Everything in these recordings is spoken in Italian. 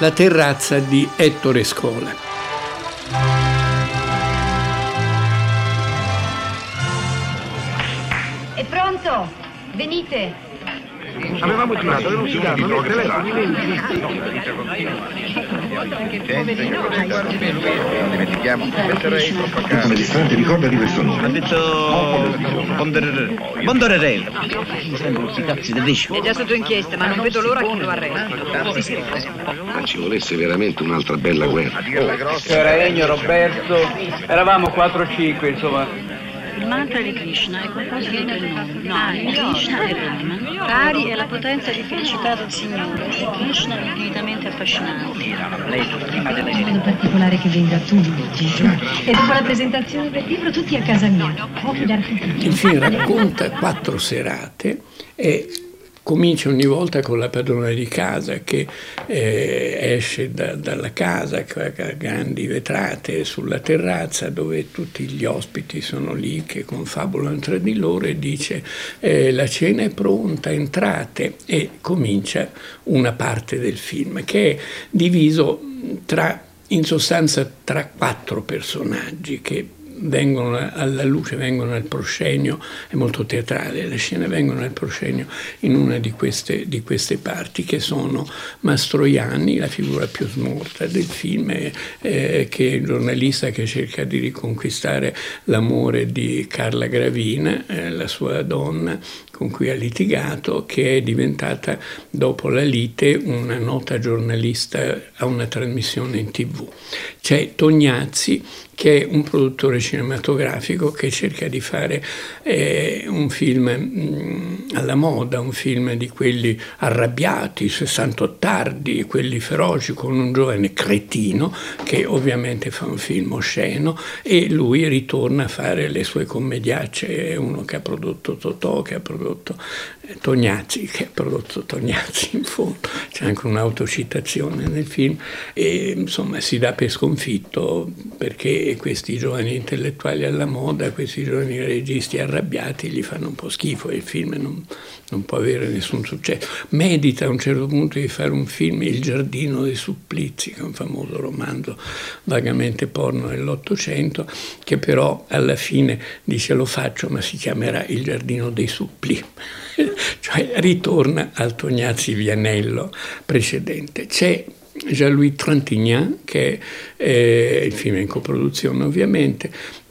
La terrazza di Ettore Scola. È pronto? Venite! Avevamo tirato, avevamo tirato, non Dimentichiamo. Come distante, ricordati questo nome. Ha detto Bondorerello. Mi sembra questi cazzi tedeschi. È già sotto inchiesta, ma non vedo l'ora che lo arresti. Ma ci volesse veramente un'altra bella guerra. Era Ennio, Roberto, eravamo 4-5, insomma. Il mantra di Krishna è qualcosa di tre nomi. No, Krishna è Brahman. Ari è la potenza di felicità del Signore. E Krishna è infinitamente affascinante. C'è vedo particolare che venga tu, Gesù. E dopo la presentazione del libro tutti a casa mia. Il film racconta quattro serate e comincia ogni volta con la padrona di casa che eh, esce da, dalla casa grandi vetrate sulla terrazza dove tutti gli ospiti sono lì che confabulano tra di loro e dice eh, la cena è pronta, entrate. E comincia una parte del film che è diviso tra, in sostanza tra quattro personaggi che vengono alla luce, vengono al proscenio, è molto teatrale, le scene vengono al proscenio in una di queste, di queste parti che sono Mastroianni, la figura più smorta del film, eh, che è il giornalista che cerca di riconquistare l'amore di Carla Gravina, eh, la sua donna con cui ha litigato, che è diventata dopo la lite una nota giornalista a una trasmissione in tv. C'è Tognazzi che è un produttore cinematografico che cerca di fare eh, un film mh, mm, alla moda, un film di quelli arrabbiati, 60 tardi, quelli feroci, con un giovane cretino che ovviamente fa un film osceno e lui ritorna a fare le sue commediacce, è uno che ha prodotto Totò, che ha prodotto eh, Tognazzi, che ha prodotto Tognazzi in fondo, c'è anche un'autocitazione nel film e insomma si dà per sconfitto perché questi giovani intellettuali alla moda, questi giovani registi arrabbiati gli fanno un po' schifo e il film non, non può avere nessun successo. Medita a un certo punto di fare un film, Il giardino dei supplizi, che è un famoso romanzo vagamente porno dell'Ottocento, che però alla fine dice lo faccio ma si chiamerà Il giardino dei suppli. cioè ritorna al Tognazzi Vianello precedente. C'è Jean-Louis Trintignant, che è il film in coproduzione ovviamente,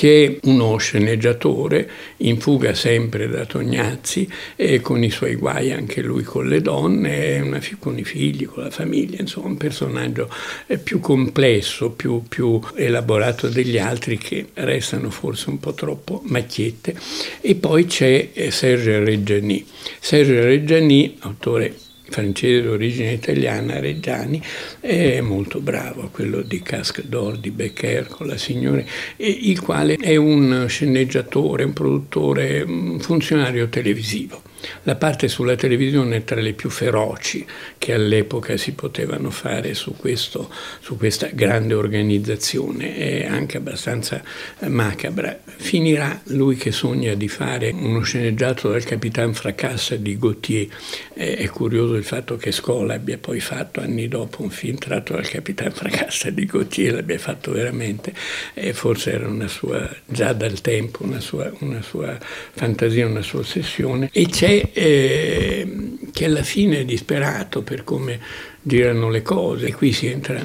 che è uno sceneggiatore in fuga sempre da Tognazzi e con i suoi guai anche lui con le donne, con i figli, con la famiglia, insomma un personaggio eh, più complesso, più, più elaborato degli altri che restano forse un po' troppo macchiette. E poi c'è eh, Serge Reggiani. Serge Reggiani, autore francese d'origine italiana, Reggiani, è molto bravo, quello di Casque d'Or, di Becker con la signora, il quale è un sceneggiatore, un produttore, un funzionario televisivo. La parte sulla televisione è tra le più feroci che all'epoca si potevano fare su, questo, su questa grande organizzazione, è anche abbastanza macabra. Finirà lui che sogna di fare uno sceneggiato dal Capitan Fracassa di Gautier. È curioso il fatto che Scola abbia poi fatto anni dopo un film tratto dal Capitan Fracassa di Gautier, l'abbia fatto veramente, e forse era una sua, già dal tempo, una sua, una sua fantasia, una sua ossessione. E c'è eh, che alla fine è disperato per come girano le cose, qui si entra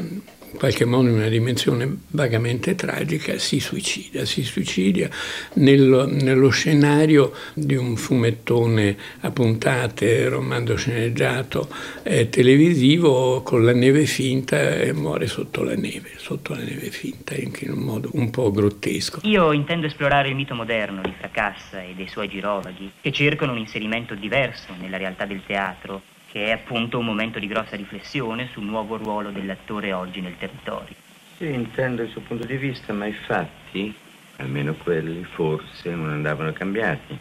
in qualche modo in una dimensione vagamente tragica, si suicida, si suicida nello, nello scenario di un fumettone a puntate, romanzo sceneggiato eh, televisivo con la neve finta e muore sotto la neve, sotto la neve finta, anche in un modo un po' grottesco. Io intendo esplorare il mito moderno di Fracassa e dei suoi girovaghi, che cercano un inserimento diverso nella realtà del teatro che è appunto un momento di grossa riflessione sul nuovo ruolo dell'attore oggi nel territorio. Sì, intendo il suo punto di vista, ma i fatti, almeno quelli, forse non andavano cambiati.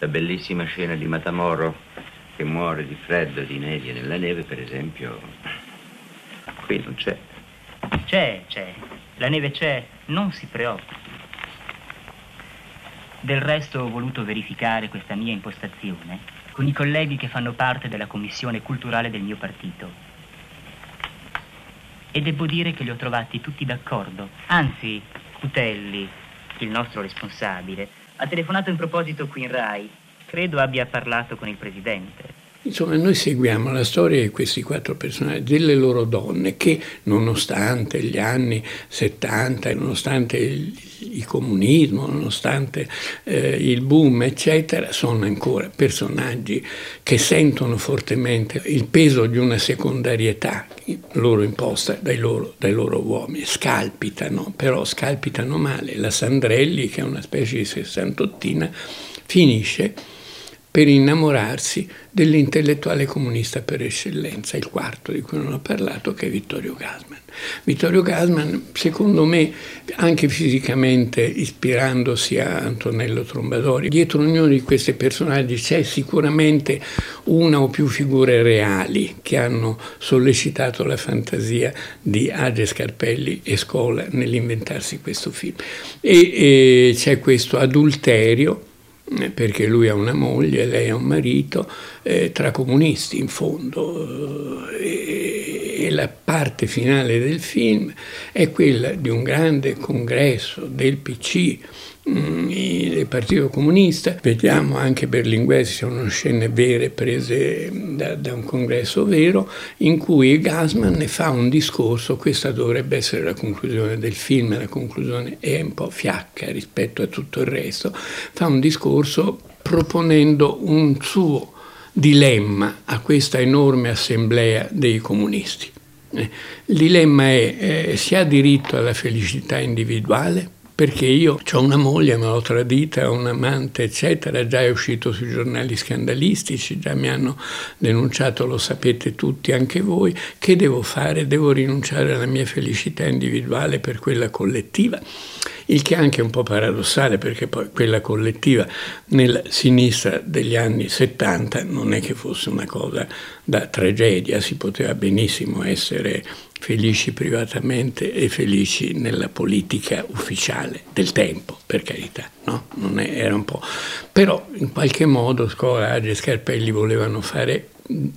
La bellissima scena di Matamoro che muore di freddo, di nebbia nella neve, per esempio, qui non c'è. C'è, c'è. La neve c'è, non si preoccupi. Del resto ho voluto verificare questa mia impostazione con i colleghi che fanno parte della commissione culturale del mio partito. e devo dire che li ho trovati tutti d'accordo. Anzi, Cutelli, il nostro responsabile, ha telefonato in proposito qui in Rai. Credo abbia parlato con il presidente. Insomma, noi seguiamo la storia di questi quattro personaggi, delle loro donne che, nonostante gli anni 70, nonostante il, il comunismo, nonostante eh, il boom, eccetera, sono ancora personaggi che sentono fortemente il peso di una secondarietà loro imposta dai loro, dai loro uomini. Scalpitano, però scalpitano male. La Sandrelli, che è una specie di sessantottina, finisce per innamorarsi dell'intellettuale comunista per eccellenza, il quarto di cui non ho parlato, che è Vittorio Gassman. Vittorio Gassman, secondo me, anche fisicamente ispirandosi a Antonello Trombadori, dietro ognuno di questi personaggi c'è sicuramente una o più figure reali che hanno sollecitato la fantasia di Age Scarpelli e Scola nell'inventarsi questo film. E, e c'è questo adulterio perché lui ha una moglie, lei ha un marito, eh, tra comunisti in fondo. E, e la parte finale del film è quella di un grande congresso del PC Mm, il Partito Comunista, vediamo anche Berlinguer, sono scene vere prese da, da, un congresso vero, in cui Gassman ne fa un discorso, questa dovrebbe essere la conclusione del film, la conclusione è un po' fiacca rispetto a tutto il resto, fa un discorso proponendo un suo dilemma a questa enorme assemblea dei comunisti. Eh, il dilemma è eh, si ha diritto alla felicità individuale? Perché io ho una moglie, me l'ho tradita, ho un amante, eccetera, già è uscito sui giornali scandalistici, già mi hanno denunciato, lo sapete tutti, anche voi, che devo fare? Devo rinunciare alla mia felicità individuale per quella collettiva? Il che è anche un po' paradossale perché poi quella collettiva nella sinistra degli anni 70 non è che fosse una cosa da tragedia, si poteva benissimo essere felici privatamente e felici nella politica ufficiale del tempo, per carità, no? Non è, era un po'. Però in qualche modo Scola e Scarpelli volevano fare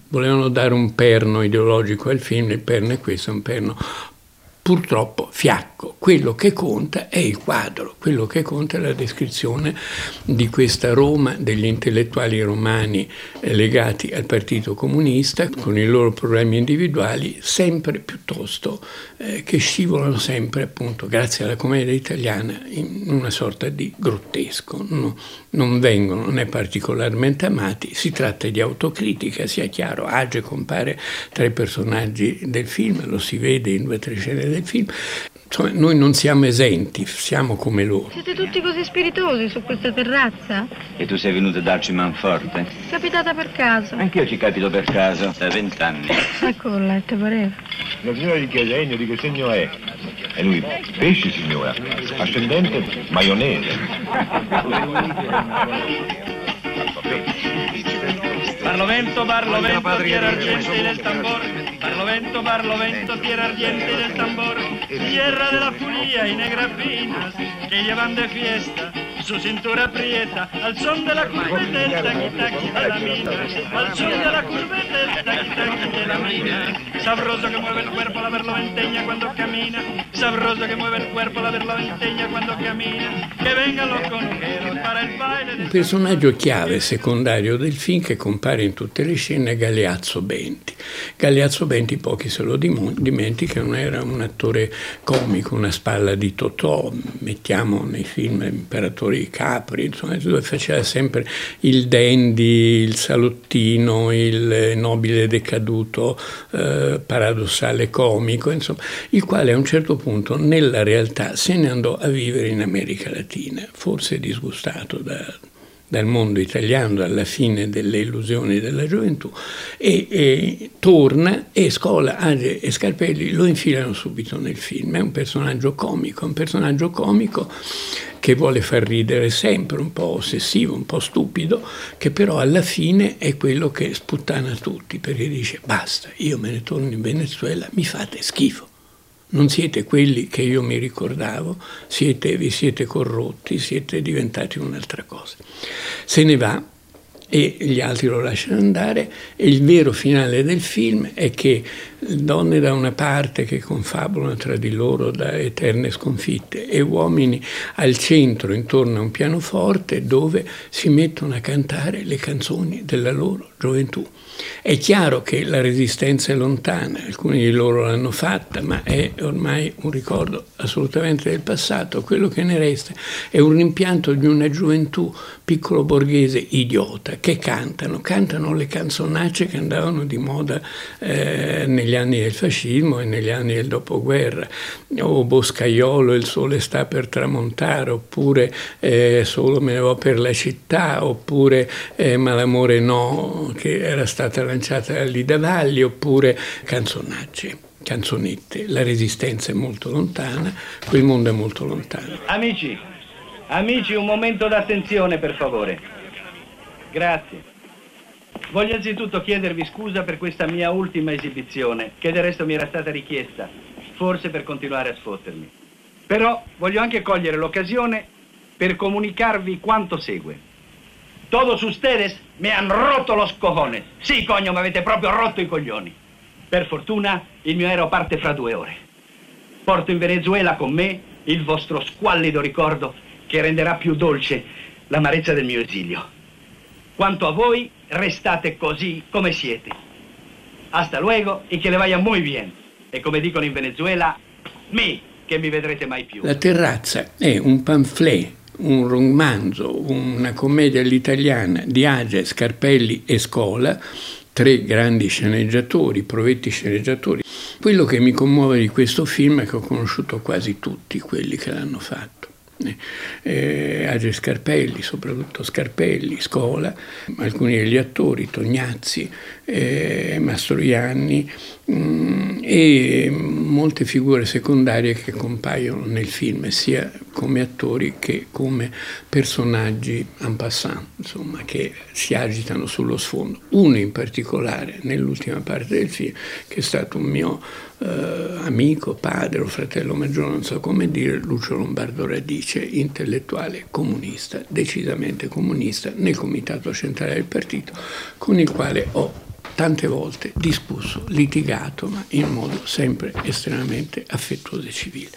volevano dare un perno ideologico al film, il perno è questo, un perno purtroppo fiacco. Quello che conta è il quadro, quello che conta è la descrizione di questa Roma degli intellettuali romani eh, legati al Partito Comunista con i loro problemi individuali sempre piuttosto eh, che scivolano sempre appunto grazie alla commedia italiana in una sorta di grottesco. No, non vengono né particolarmente amati, si tratta di autocritica, sia chiaro, Age compare tra i personaggi del film, lo si vede in due o tre scene del film. Insomma, noi non siamo esenti, siamo come loro. Siete tutti così spiritosi su questa terrazza? E tu sei venuto a darci manforte? Capitata per caso. Anch'io ci capito per caso, da vent'anni. Ecco il letto, pareva. La signora gli chiede Ennio di che segno è. E lui, pesci signora, ascendente maionese. Barlovento, Barlovento, tierra argente del tambor. Barlovento, Barlovento, tierra argente del tambor. Tierra de la furia y negras finas que llevan de fiesta su cintura aprieta al son de la curveta, el taqui taqui de la mina, al son de la curveta, el taqui taqui de la mina. Sabroso que mueve el cuerpo la verloventeña cuando camina, sabroso que mueve el cuerpo la verloventeña cuando camina, que vengan los conjeros para el baile. Un personaggio chiave secondario del film che compare in tutte le scene è Galeazzo Benti. Galeazzo Benti pochi se lo dimenticano, era un attore comico, una spalla di Totò, mettiamo nei film Imperatore i Capri, insomma, dove faceva sempre il dandy, il salottino, il nobile decaduto, eh, paradossale comico, insomma, il quale a un certo punto nella realtà se ne andò a vivere in America Latina, forse disgustato da, dal mondo italiano alla fine delle illusioni della gioventù e, e torna e Scola, Age e Scarpelli lo infilano subito nel film. È un personaggio comico, un personaggio comico che vuole far ridere sempre, un po' ossessivo, un po' stupido, che però alla fine è quello che sputtana tutti perché dice basta, io me ne torno in Venezuela, mi fate schifo non siete quelli che io mi ricordavo, siete, vi siete corrotti, siete diventati un'altra cosa. Se ne va e gli altri lo lasciano andare e il vero finale del film è che donne da una parte che confabulano tra di loro da eterne sconfitte e uomini al centro intorno a un pianoforte dove si mettono a cantare le canzoni della loro gioventù. È chiaro che la resistenza è lontana, alcuni di loro l'hanno fatta, ma è ormai un ricordo assolutamente del passato. Quello che ne resta è un rimpianto di una gioventù piccolo borghese idiota che cantano, cantano le canzonacce che andavano di moda eh, negli anni del fascismo e negli anni del dopoguerra. O Boscaiolo, il sole sta per tramontare, oppure eh, Solo me ne vo per la città, oppure eh, Ma l'amore no, che era stata lanciata da Lida Valli, oppure canzonacce, canzonette. La resistenza è molto lontana, quel mondo è molto lontano. Amici, amici, un momento d'attenzione per favore. Grazie. Voglio anzitutto chiedervi scusa per questa mia ultima esibizione, che del resto mi era stata richiesta, forse per continuare a sfottermi. Però voglio anche cogliere l'occasione per comunicarvi quanto segue. Todos ustedes me han rotto los cojones. Sì, cogno, mi avete proprio rotto i coglioni. Per fortuna il mio aereo parte fra due ore. Porto in Venezuela con me il vostro squallido ricordo che renderà più dolce l'amarezza del mio esilio. Quanto a voi, restate così come siete. Hasta luego e che le vaya muy bien. E come dicono in Venezuela, me, che mi vedrete mai più. La terrazza è un pamphlet un romanzo, una commedia all'italiana di Age, Scarpelli e Scola, tre grandi sceneggiatori, provetti sceneggiatori. Quello che mi commuove di questo film è che ho conosciuto quasi tutti quelli che l'hanno fatto. Eh, Age Scarpelli, soprattutto Scarpelli, Scola, alcuni degli attori, Tognazzi, eh, Mastroianni mh, mm, e molte figure secondarie che compaiono nel film, sia come attori che come personaggi en passant, insomma, che si agitano sullo sfondo. Uno in particolare, nell'ultima parte del film, che è stato un mio eh, amico, padre o fratello maggiore, non so come dire, Lucio Lombardo Radice, intellettuale comunista, decisamente comunista, nel comitato centrale del partito, con il quale ho tante volte discusso, litigato, ma in modo sempre estremamente affettuoso e civile.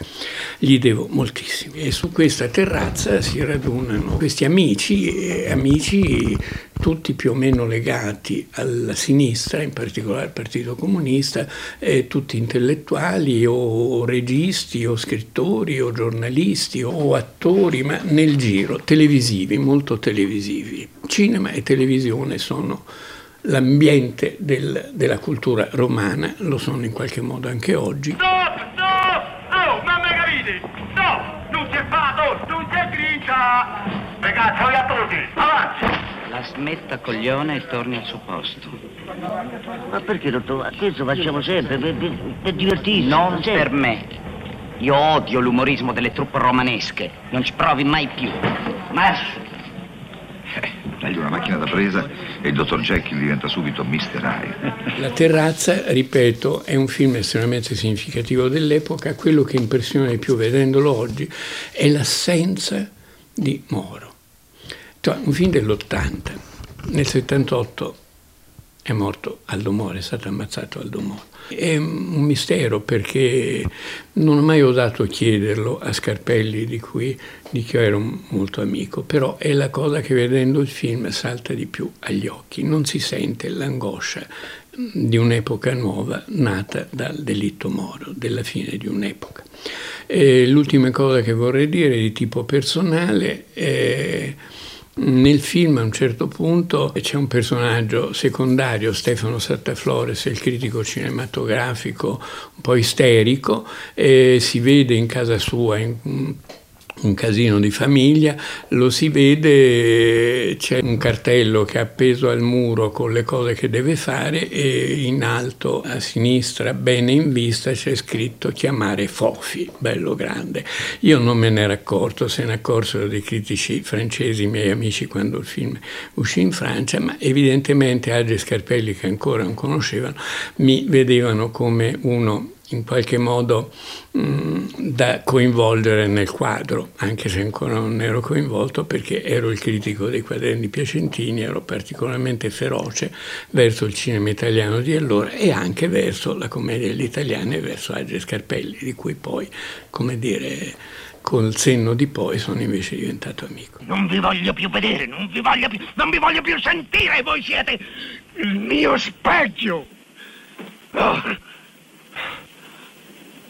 Gli devo moltissimo. E su questa terrazza si radunano questi amici, amici tutti più o meno legati alla sinistra, in particolare al Partito Comunista, eh, tutti intellettuali o registi o scrittori o giornalisti o attori, ma nel giro, televisivi, molto televisivi. Cinema e televisione sono l'ambiente del, della cultura romana, lo sono in qualche modo anche oggi. Stop, stop! Oh, ma me capite? No, non si è fatto, non si è grincia! Ragazzi, a tutti, avanti! La smetta coglione e torni al suo posto. Ma perché, dottor? Questo facciamo sempre, per, per, per divertirsi. Non sempre. per me. Io odio l'umorismo delle truppe romanesche. Non ci provi mai più. Marcio! Dagli una macchina da presa e il dottor Jekyll diventa subito Mr. Hyde. La terrazza, ripeto, è un film estremamente significativo dell'epoca. Quello che impressiona di più vedendolo oggi è l'assenza di Moro. Cioè, un film dell'80, nel 78 è morto Aldo Moro, è stato ammazzato Aldo Moro. È un mistero perché non ho mai osato chiederlo a Scarpelli, di cui, di cui ero molto amico, però è la cosa che vedendo il film salta di più agli occhi. Non si sente l'angoscia di un'epoca nuova nata dal delitto Moro, della fine di un'epoca. L'ultima cosa che vorrei dire di tipo personale è nel film a un certo punto c'è un personaggio secondario, Stefano Sattaflores, il critico cinematografico un po' isterico, e si vede in casa sua in, un casino di famiglia, lo si vede, c'è un cartello che è appeso al muro con le cose che deve fare e in alto a sinistra, bene in vista, c'è scritto chiamare Fofi, bello grande. Io non me ne ero accorto, se ne accorsero dei critici francesi, miei amici, quando il film uscì in Francia, ma evidentemente Age Scarpelli, che ancora non conoscevano, mi vedevano come uno in qualche modo mh, da coinvolgere nel quadro, anche se ancora non ero coinvolto perché ero il critico dei quaderni piacentini, ero particolarmente feroce verso il cinema italiano di allora e anche verso la commedia all'italiana e verso Agge Scarpelli, di cui poi, come dire, col senno di poi sono invece diventato amico. Non vi voglio più vedere, non vi voglio più, non vi voglio più sentire, voi siete il mio specchio.